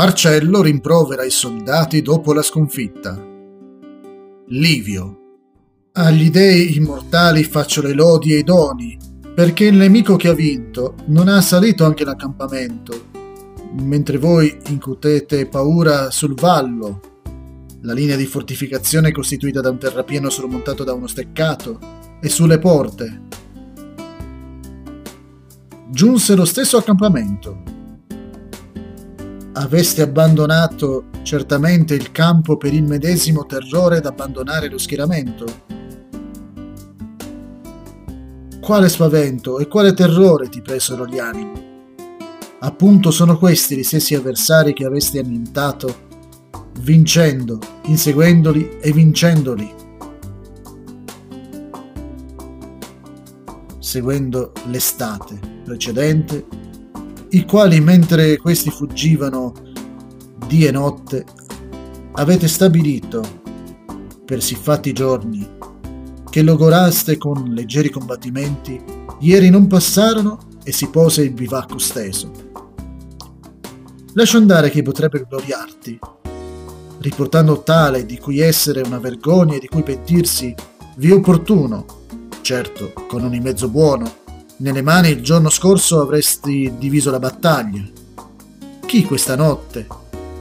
Marcello rimprovera i soldati dopo la sconfitta. Livio. Agli dei immortali faccio le lodi e i doni, perché il nemico che ha vinto non ha assalito anche l'accampamento, mentre voi incutete paura sul vallo. La linea di fortificazione è costituita da un terrapieno sormontato da uno steccato e sulle porte. Giunse lo stesso accampamento, aveste abbandonato certamente il campo per il medesimo terrore d'abbandonare lo schieramento? Quale spavento e quale terrore ti presero gli animi? Appunto sono questi gli stessi avversari che aveste annientato, vincendo, inseguendoli e vincendoli. Seguendo l'estate precedente i quali mentre questi fuggivano di e notte avete stabilito per siffatti giorni che logoraste con leggeri combattimenti ieri non passarono e si pose il bivacco steso. Lascio andare chi potrebbe gloriarti, riportando tale di cui essere una vergogna e di cui pentirsi vi è opportuno, certo con ogni mezzo buono, nelle mani il giorno scorso avresti diviso la battaglia. Chi questa notte?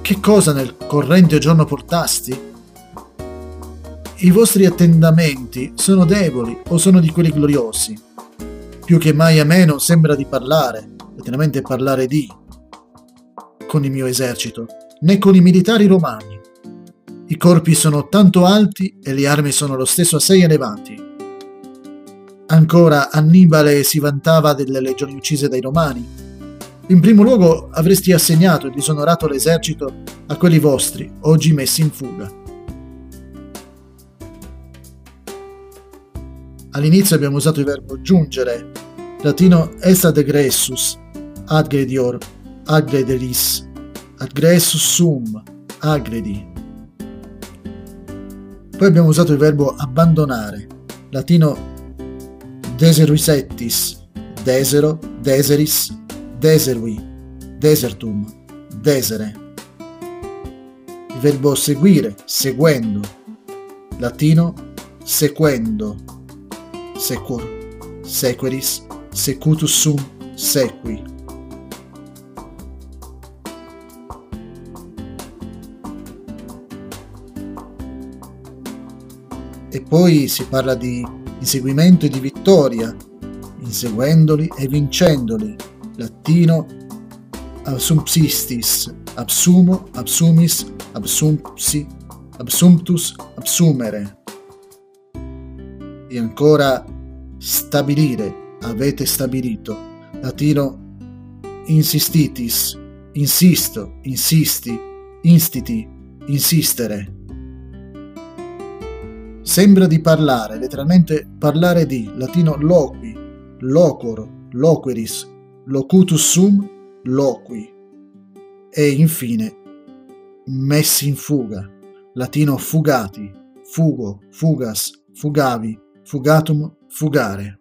Che cosa nel corrente giorno portasti? I vostri attendamenti sono deboli o sono di quelli gloriosi? Più che mai a me non sembra di parlare, letteralmente parlare di, con il mio esercito, né con i militari romani. I corpi sono tanto alti e le armi sono lo stesso assai elevati. Ancora Annibale si vantava delle legioni uccise dai Romani. In primo luogo avresti assegnato e disonorato l'esercito a quelli vostri, oggi messi in fuga. All'inizio abbiamo usato il verbo giungere, latino est ad egressus, adgredior, agrederis, agressus sum, agredi. Poi abbiamo usato il verbo abbandonare, latino deseruisettis, desero, deseris, deserui, desertum, desere. Il verbo seguire, seguendo, latino sequendo, secur, sequeris, secutus sum, sequi. E poi si parla di inseguimento e di vittoria, inseguendoli e vincendoli. Latino absumpsistis, absumo, absumis, absumpsi, absumptus, absumere. E ancora stabilire, avete stabilito. Latino insistitis, insisto, insisti, institi, insistere. Sembra di parlare, letteralmente parlare di, latino loqui, locor, loqueris, locutus sum, loqui. E infine, messi in fuga, latino fugati, fugo, fugas, fugavi, fugatum, fugare.